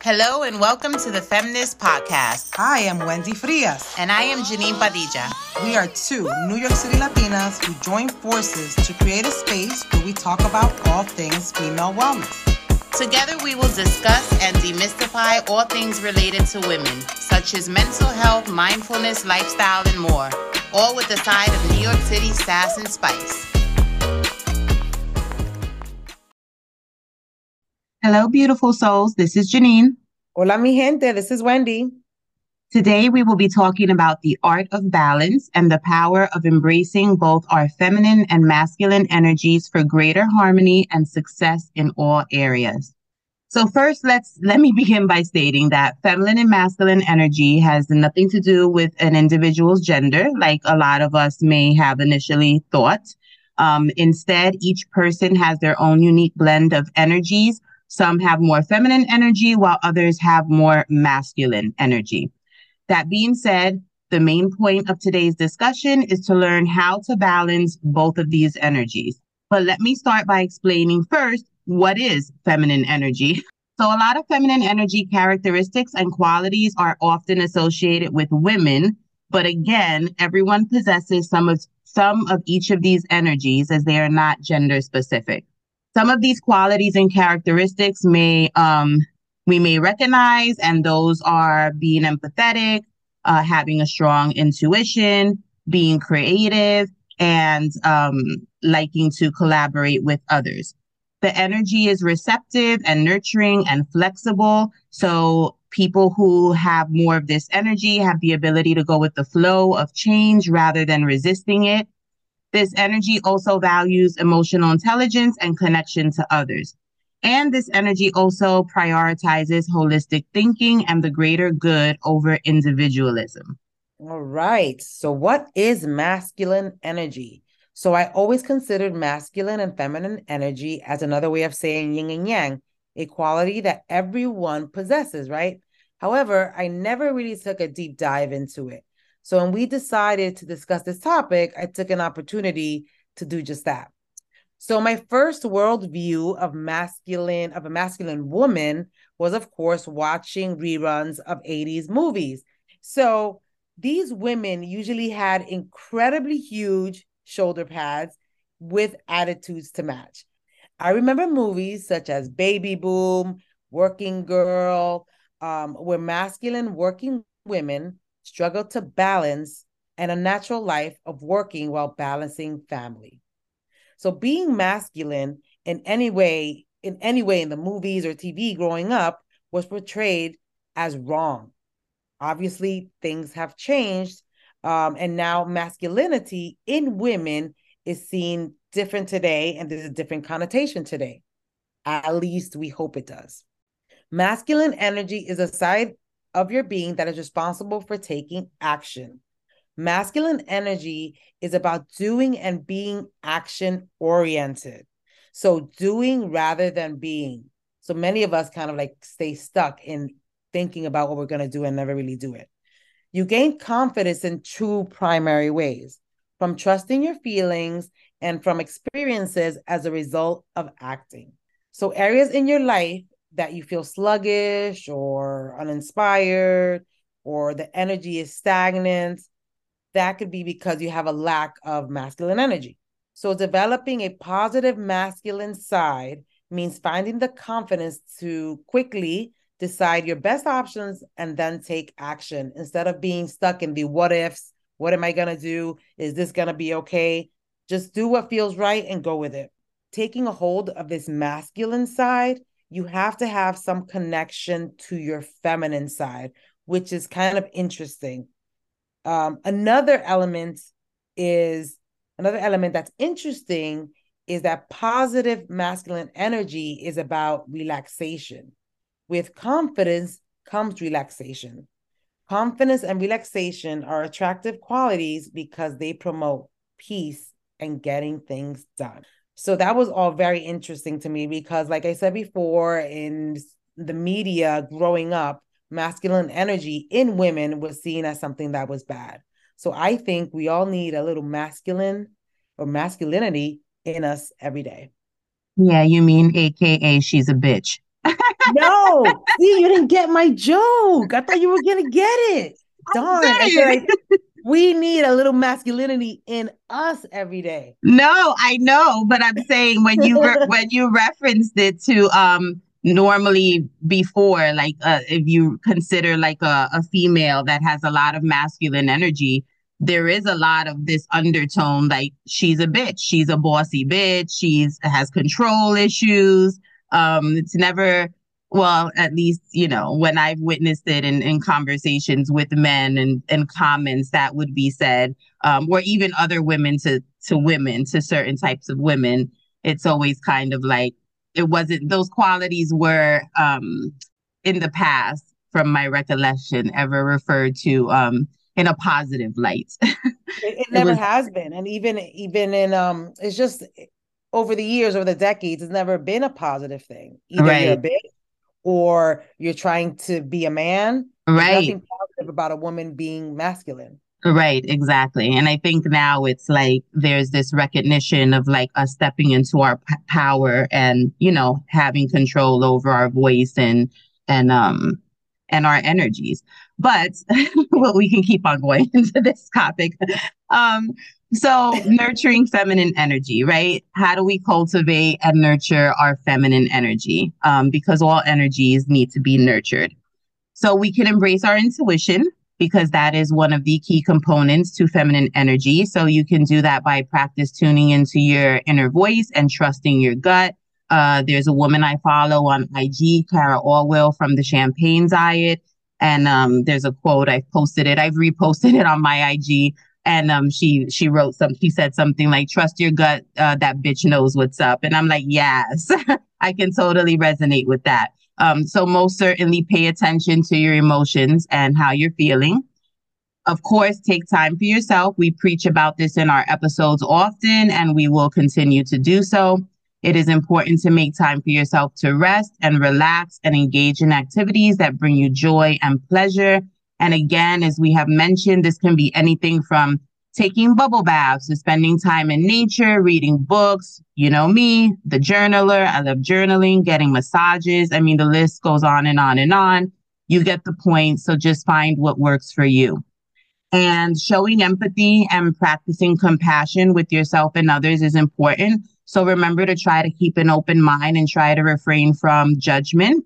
Hello and welcome to the Femness Podcast. Hi, I'm Wendy Frias. And I am Janeen Padilla. We are two New York City Latinas who join forces to create a space where we talk about all things female wellness. Together, we will discuss and demystify all things related to women, such as mental health, mindfulness, lifestyle, and more, all with the side of New York City sass and spice. Hello, beautiful souls. This is Janeen. Hola, mi gente. This is Wendy. Today, we will be talking about the art of balance and the power of embracing both our feminine and masculine energies for greater harmony and success in all areas. So first, let's let me begin by stating that feminine and masculine energy has nothing to do with an individual's gender, like a lot of us may have initially thought. Um, instead, each person has their own unique blend of energies some have more feminine energy while others have more masculine energy. That being said, the main point of today's discussion is to learn how to balance both of these energies. But let me start by explaining first what is feminine energy. So, a lot of feminine energy characteristics and qualities are often associated with women, but again, everyone possesses some of some of each of these energies as they are not gender specific. Some of these qualities and characteristics may um, we may recognize, and those are being empathetic, uh, having a strong intuition, being creative, and um, liking to collaborate with others. The energy is receptive and nurturing and flexible. So people who have more of this energy have the ability to go with the flow of change rather than resisting it. This energy also values emotional intelligence and connection to others. And this energy also prioritizes holistic thinking and the greater good over individualism. All right. So, what is masculine energy? So, I always considered masculine and feminine energy as another way of saying yin and yang, a quality that everyone possesses, right? However, I never really took a deep dive into it. So when we decided to discuss this topic, I took an opportunity to do just that. So my first worldview of masculine of a masculine woman was of course watching reruns of 80s movies. So these women usually had incredibly huge shoulder pads with attitudes to match. I remember movies such as Baby Boom, Working Girl, um, where masculine working women struggle to balance and a natural life of working while balancing family. So being masculine in any way, in any way in the movies or TV growing up was portrayed as wrong. Obviously, things have changed. Um, and now masculinity in women is seen different today, and there's a different connotation today. At least we hope it does. Masculine energy is a side of your being that is responsible for taking action. Masculine energy is about doing and being action oriented. So, doing rather than being. So, many of us kind of like stay stuck in thinking about what we're going to do and never really do it. You gain confidence in two primary ways from trusting your feelings and from experiences as a result of acting. So, areas in your life that you feel sluggish or uninspired or the energy is stagnant, that could be because you have a lack of masculine energy. So, developing a positive masculine side means finding the confidence to quickly decide your best options and then take action instead of being stuck in the what ifs. What am I going to do? Is this going to be okay? Just do what feels right and go with it. Taking a hold of this masculine side you have to have some connection to your feminine side, which is kind of interesting. Um, another element is another element that's interesting is that positive masculine energy is about relaxation. With confidence comes relaxation. Confidence and relaxation are attractive qualities because they promote peace and getting things done. So that was all very interesting to me because, like I said before, in the media growing up, masculine energy in women was seen as something that was bad. So I think we all need a little masculine or masculinity in us every day. Yeah, you mean AKA she's a bitch. no, see, you didn't get my joke. I thought you were gonna get it. Darn. I like we need a little masculinity in us every day. No, I know, but I'm saying when you re- when you referenced it to um normally before like uh, if you consider like a, a female that has a lot of masculine energy there is a lot of this undertone like she's a bitch she's a bossy bitch she's has control issues um it's never well at least you know when i've witnessed it in, in conversations with men and, and comments that would be said um or even other women to to women to certain types of women it's always kind of like it wasn't those qualities were um in the past from my recollection ever referred to um in a positive light. it, it, never was, has been, and even even in um, it's just over the years, over the decades, it's never been a positive thing. Either right. you're a bitch or you're trying to be a man. Right. There's nothing positive about a woman being masculine. Right, exactly. And I think now it's like there's this recognition of like us stepping into our p- power and, you know, having control over our voice and and um and our energies. But well, we can keep on going into this topic. Um, so nurturing feminine energy, right? How do we cultivate and nurture our feminine energy? Um, because all energies need to be nurtured. So we can embrace our intuition because that is one of the key components to feminine energy. So you can do that by practice tuning into your inner voice and trusting your gut uh, there's a woman I follow on IG, Cara Alwill from the Champagne Diet. And um, there's a quote I've posted it. I've reposted it on my IG. And um, she she wrote some. She said something like, "Trust your gut. Uh, that bitch knows what's up." And I'm like, "Yes, I can totally resonate with that." Um, so most certainly pay attention to your emotions and how you're feeling. Of course, take time for yourself. We preach about this in our episodes often, and we will continue to do so. It is important to make time for yourself to rest and relax and engage in activities that bring you joy and pleasure. And again, as we have mentioned, this can be anything from taking bubble baths to spending time in nature, reading books. You know me, the journaler. I love journaling, getting massages. I mean, the list goes on and on and on. You get the point. So just find what works for you. And showing empathy and practicing compassion with yourself and others is important so remember to try to keep an open mind and try to refrain from judgment.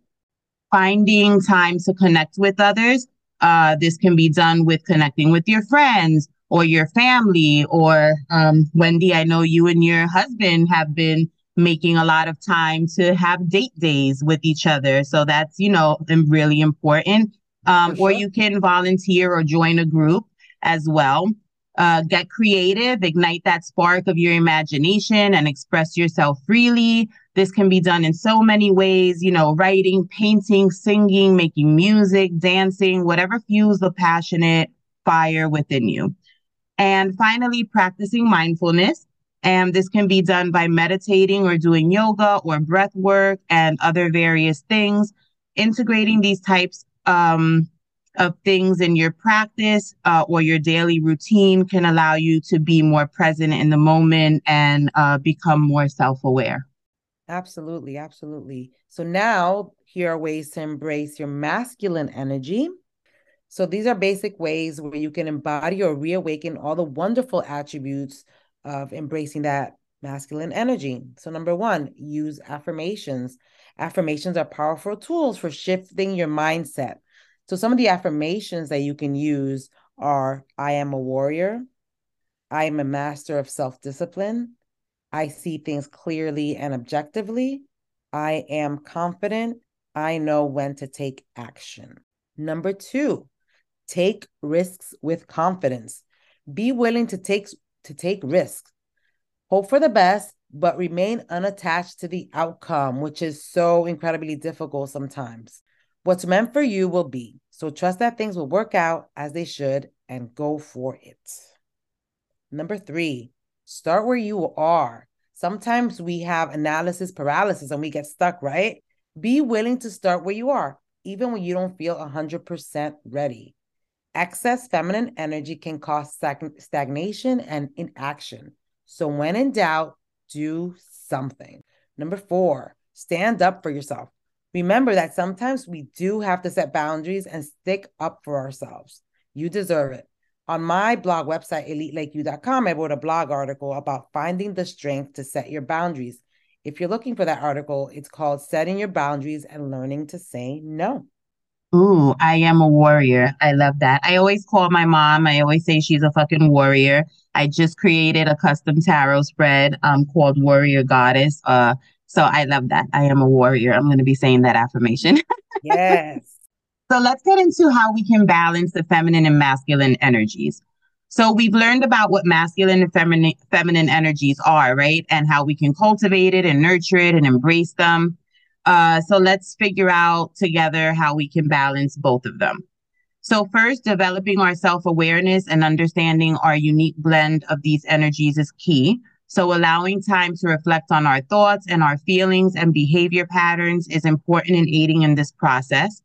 Finding time to connect with others. Uh, this can be done with connecting with your friends or your family. Or um, Wendy, I know you and your husband have been making a lot of time to have date days with each other. So that's, you know, really important. Um, sure. Or you can volunteer or join a group as well. Uh, get creative, ignite that spark of your imagination and express yourself freely. This can be done in so many ways, you know, writing, painting, singing, making music, dancing, whatever fuels the passionate fire within you. And finally, practicing mindfulness. And this can be done by meditating or doing yoga or breath work and other various things. Integrating these types um, of things in your practice uh, or your daily routine can allow you to be more present in the moment and uh, become more self aware. Absolutely. Absolutely. So now here are ways to embrace your masculine energy. So these are basic ways where you can embody or reawaken all the wonderful attributes of embracing that masculine energy. So, number one, use affirmations. Affirmations are powerful tools for shifting your mindset so some of the affirmations that you can use are I am a warrior. I am a master of self discipline. I see things clearly and objectively. I am confident. I know when to take action. Number two, take risks with confidence. Be willing to take to take risks. Hope for the best, but remain unattached to the outcome, which is so incredibly difficult sometimes. What's meant for you will be. So trust that things will work out as they should and go for it. Number three, start where you are. Sometimes we have analysis paralysis and we get stuck, right? Be willing to start where you are, even when you don't feel 100% ready. Excess feminine energy can cause stagnation and inaction. So, when in doubt, do something. Number four, stand up for yourself. Remember that sometimes we do have to set boundaries and stick up for ourselves. You deserve it. On my blog website, elitelikeyou.com, I wrote a blog article about finding the strength to set your boundaries. If you're looking for that article, it's called Setting Your Boundaries and Learning to Say No. Ooh, I am a warrior. I love that. I always call my mom. I always say she's a fucking warrior. I just created a custom tarot spread um called Warrior Goddess. Uh so I love that. I am a warrior. I'm going to be saying that affirmation. yes. So let's get into how we can balance the feminine and masculine energies. So we've learned about what masculine and feminine feminine energies are, right? And how we can cultivate it and nurture it and embrace them. Uh, so let's figure out together how we can balance both of them. So first, developing our self-awareness and understanding our unique blend of these energies is key. So allowing time to reflect on our thoughts and our feelings and behavior patterns is important in aiding in this process.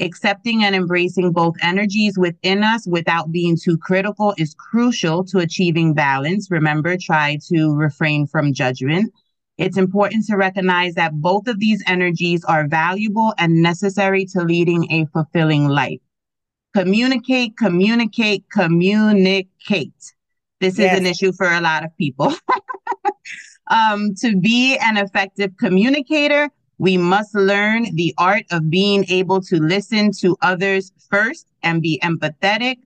Accepting and embracing both energies within us without being too critical is crucial to achieving balance. Remember, try to refrain from judgment. It's important to recognize that both of these energies are valuable and necessary to leading a fulfilling life. Communicate, communicate, communicate. This yes. is an issue for a lot of people. um, to be an effective communicator, we must learn the art of being able to listen to others first and be empathetic.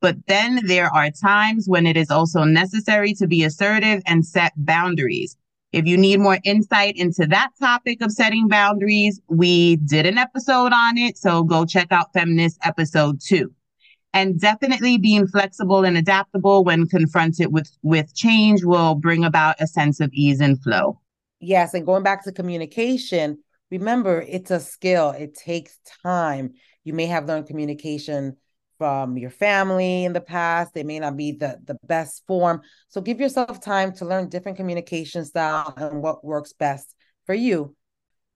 But then there are times when it is also necessary to be assertive and set boundaries. If you need more insight into that topic of setting boundaries, we did an episode on it. So go check out Femness episode two. And definitely being flexible and adaptable when confronted with, with change will bring about a sense of ease and flow. Yes. And going back to communication, remember it's a skill, it takes time. You may have learned communication from your family in the past. They may not be the, the best form. So give yourself time to learn different communication style and what works best for you.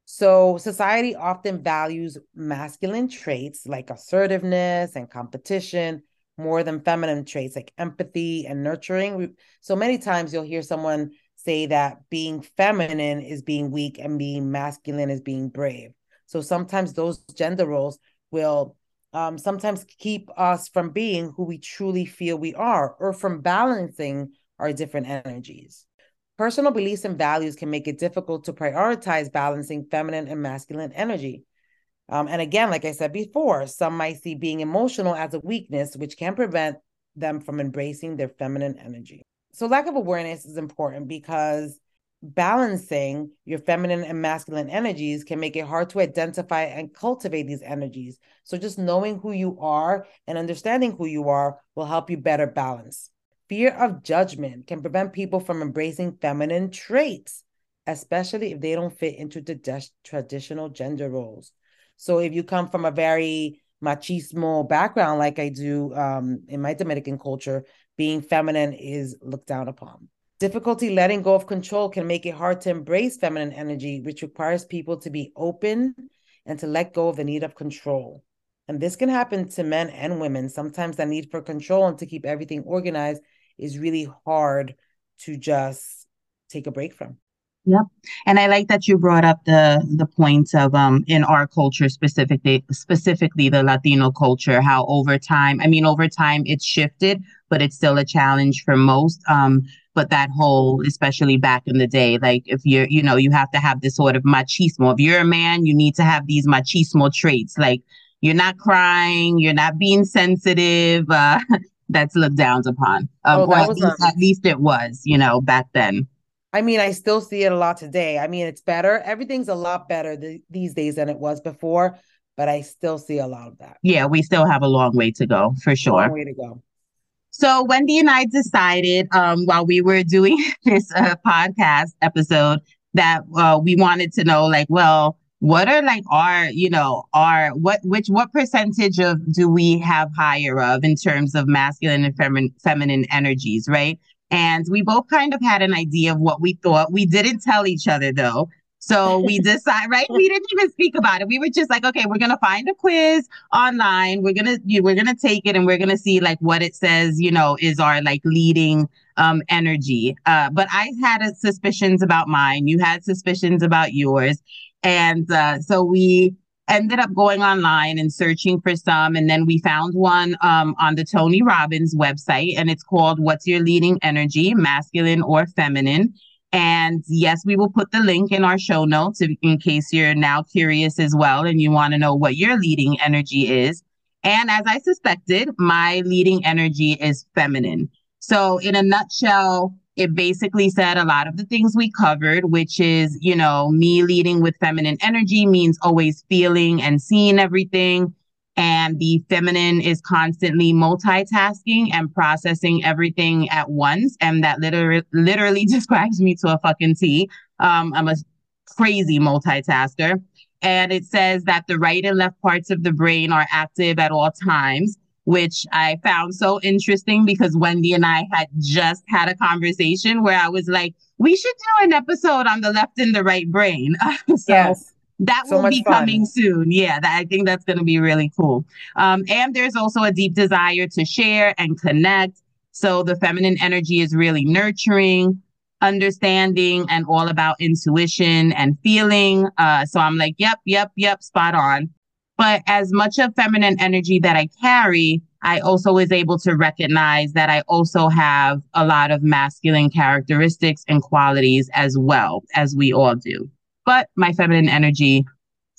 So society often values masculine traits like assertiveness and competition more than feminine traits like empathy and nurturing. So many times you'll hear someone say that being feminine is being weak and being masculine is being brave. So sometimes those gender roles will um, sometimes keep us from being who we truly feel we are or from balancing our different energies. Personal beliefs and values can make it difficult to prioritize balancing feminine and masculine energy. Um, and again, like I said before, some might see being emotional as a weakness, which can prevent them from embracing their feminine energy. So, lack of awareness is important because balancing your feminine and masculine energies can make it hard to identify and cultivate these energies. So, just knowing who you are and understanding who you are will help you better balance. Fear of judgment can prevent people from embracing feminine traits, especially if they don't fit into the de- traditional gender roles. So, if you come from a very machismo background, like I do um, in my Dominican culture, being feminine is looked down upon. Difficulty letting go of control can make it hard to embrace feminine energy, which requires people to be open and to let go of the need of control. And this can happen to men and women. Sometimes that need for control and to keep everything organized is really hard to just take a break from. Yep. And I like that you brought up the the points of um in our culture specifically specifically the Latino culture, how over time, I mean over time it's shifted, but it's still a challenge for most. Um but that whole, especially back in the day, like if you're, you know, you have to have this sort of machismo. If you're a man, you need to have these machismo traits, like you're not crying, you're not being sensitive. Uh, that's looked down upon. Um, oh, at, least, at least it was, you know, back then. I mean, I still see it a lot today. I mean, it's better. Everything's a lot better th- these days than it was before, but I still see a lot of that. Yeah, we still have a long way to go for sure. Long way to go. So Wendy and I decided um, while we were doing this uh, podcast episode that uh, we wanted to know, like, well, what are like our, you know, our what which what percentage of do we have higher of in terms of masculine and feminine feminine energies, right? And we both kind of had an idea of what we thought. We didn't tell each other though. So we decide, right? We didn't even speak about it. We were just like, okay, we're gonna find a quiz online. We're gonna you, we're gonna take it and we're gonna see like what it says. You know, is our like leading um energy. Uh, but I had suspicions about mine. You had suspicions about yours. And uh, so we ended up going online and searching for some. And then we found one um, on the Tony Robbins website, and it's called What's Your Leading Energy, Masculine or Feminine? And yes, we will put the link in our show notes in case you're now curious as well and you want to know what your leading energy is. And as I suspected, my leading energy is feminine. So, in a nutshell, it basically said a lot of the things we covered, which is, you know, me leading with feminine energy means always feeling and seeing everything. And the feminine is constantly multitasking and processing everything at once. And that literally, literally describes me to a fucking T. Um, I'm a crazy multitasker. And it says that the right and left parts of the brain are active at all times which I found so interesting because Wendy and I had just had a conversation where I was like, we should do an episode on the left and the right brain. so yes. That so will be fun. coming soon. Yeah, that, I think that's going to be really cool. Um, and there's also a deep desire to share and connect. So the feminine energy is really nurturing, understanding, and all about intuition and feeling. Uh, so I'm like, yep, yep, yep, spot on. But as much of feminine energy that I carry, I also was able to recognize that I also have a lot of masculine characteristics and qualities as well as we all do. But my feminine energy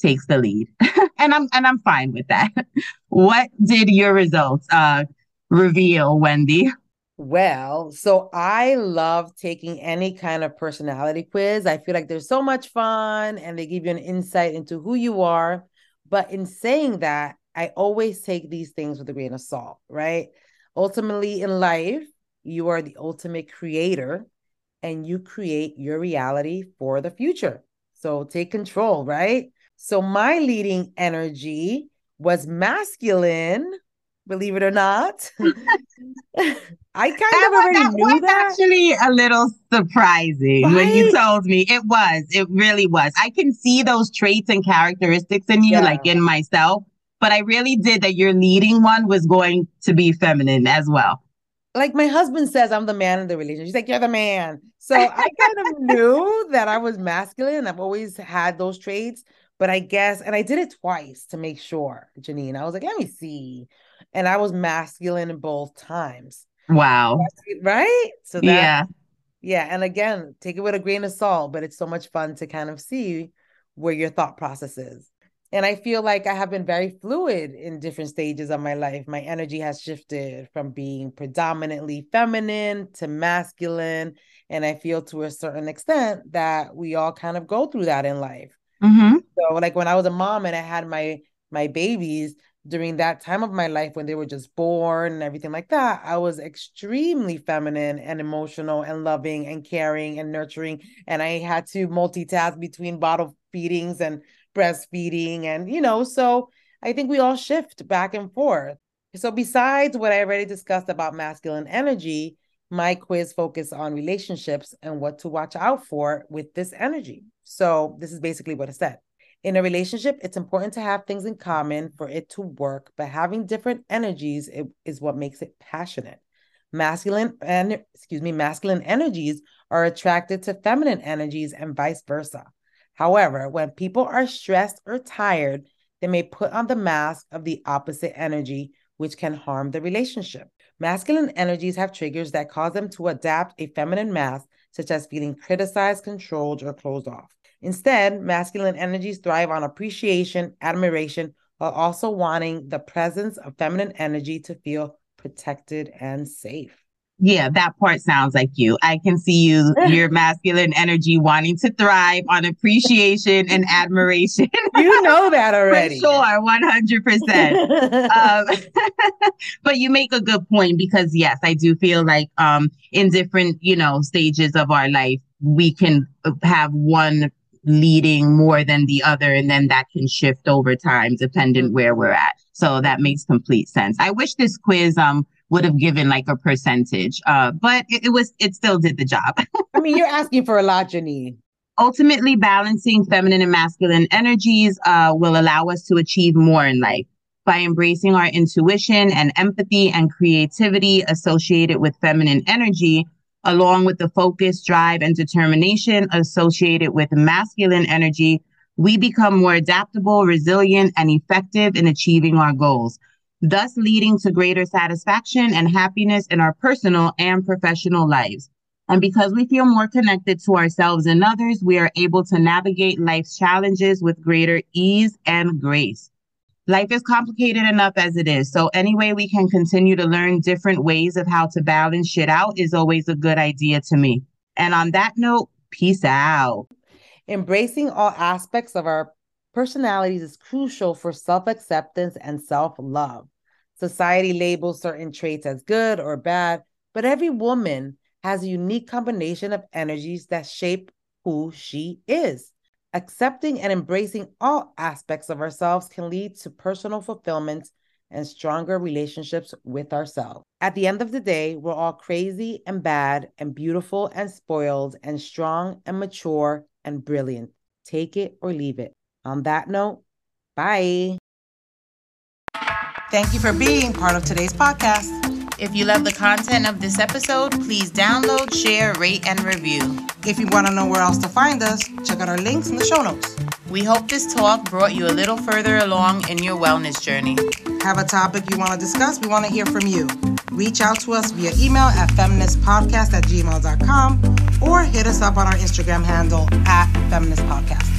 takes the lead. and I'm and I'm fine with that. what did your results uh reveal, Wendy? Well, so I love taking any kind of personality quiz. I feel like there's so much fun and they give you an insight into who you are. But in saying that, I always take these things with a grain of salt, right? Ultimately, in life, you are the ultimate creator and you create your reality for the future. So take control, right? So my leading energy was masculine, believe it or not. I kind of already that knew was that. Actually, a little surprising right? when you told me. It was. It really was. I can see those traits and characteristics in you, yeah. like in myself. But I really did that. Your leading one was going to be feminine as well. Like my husband says, I'm the man in the relationship. He's like, you're the man. So I kind of knew that I was masculine. I've always had those traits, but I guess, and I did it twice to make sure, Janeen. I was like, let me see. And I was masculine both times. Wow. Right? So that, yeah. Yeah. And again, take it with a grain of salt, but it's so much fun to kind of see where your thought process is. And I feel like I have been very fluid in different stages of my life. My energy has shifted from being predominantly feminine to masculine. And I feel to a certain extent that we all kind of go through that in life. Mm-hmm. So, like when I was a mom and I had my my babies, during that time of my life when they were just born and everything like that, I was extremely feminine and emotional and loving and caring and nurturing. And I had to multitask between bottle feedings and breastfeeding. And, you know, so I think we all shift back and forth. So, besides what I already discussed about masculine energy, my quiz focused on relationships and what to watch out for with this energy. So, this is basically what it said. In a relationship, it's important to have things in common for it to work, but having different energies is what makes it passionate. Masculine and excuse me, masculine energies are attracted to feminine energies and vice versa. However, when people are stressed or tired, they may put on the mask of the opposite energy, which can harm the relationship. Masculine energies have triggers that cause them to adapt a feminine mask, such as feeling criticized, controlled, or closed off. Instead, masculine energies thrive on appreciation, admiration, while also wanting the presence of feminine energy to feel protected and safe. Yeah, that part sounds like you. I can see you, your masculine energy wanting to thrive on appreciation and admiration. You know that already. For sure, 100%. um, but you make a good point because, yes, I do feel like um, in different, you know, stages of our life, we can have one leading more than the other and then that can shift over time depending mm-hmm. where we're at. So that makes complete sense. I wish this quiz um would have given like a percentage uh but it, it was it still did the job. I mean you're asking for a lot janeen ultimately balancing feminine and masculine energies uh, will allow us to achieve more in life. By embracing our intuition and empathy and creativity associated with feminine energy along with the focus, drive, and determination associated with masculine energy, we become more adaptable, resilient, and effective in achieving our goals, thus leading to greater satisfaction and happiness in our personal and professional lives. And because we feel more connected to ourselves and others, we are able to navigate life's challenges with greater ease and grace. Life is complicated enough as it is. So, any way we can continue to learn different ways of how to balance shit out is always a good idea to me. And on that note, peace out. Embracing all aspects of our personalities is crucial for self acceptance and self love. Society labels certain traits as good or bad, but every woman has a unique combination of energies that shape who she is. Accepting and embracing all aspects of ourselves can lead to personal fulfillment and stronger relationships with ourselves. At the end of the day, we're all crazy and bad and beautiful and spoiled and strong and mature and brilliant. Take it or leave it. On that note, bye. Thank you for being part of today's podcast. If you love the content of this episode, please download, share, rate, and review. If you want to know where else to find us, check out our links in the show notes. We hope this talk brought you a little further along in your wellness journey. Have a topic you want to discuss? We want to hear from you. Reach out to us via email at femnesspodcast at gmail.com or hit us up on our Instagram handle at femnesspodcast.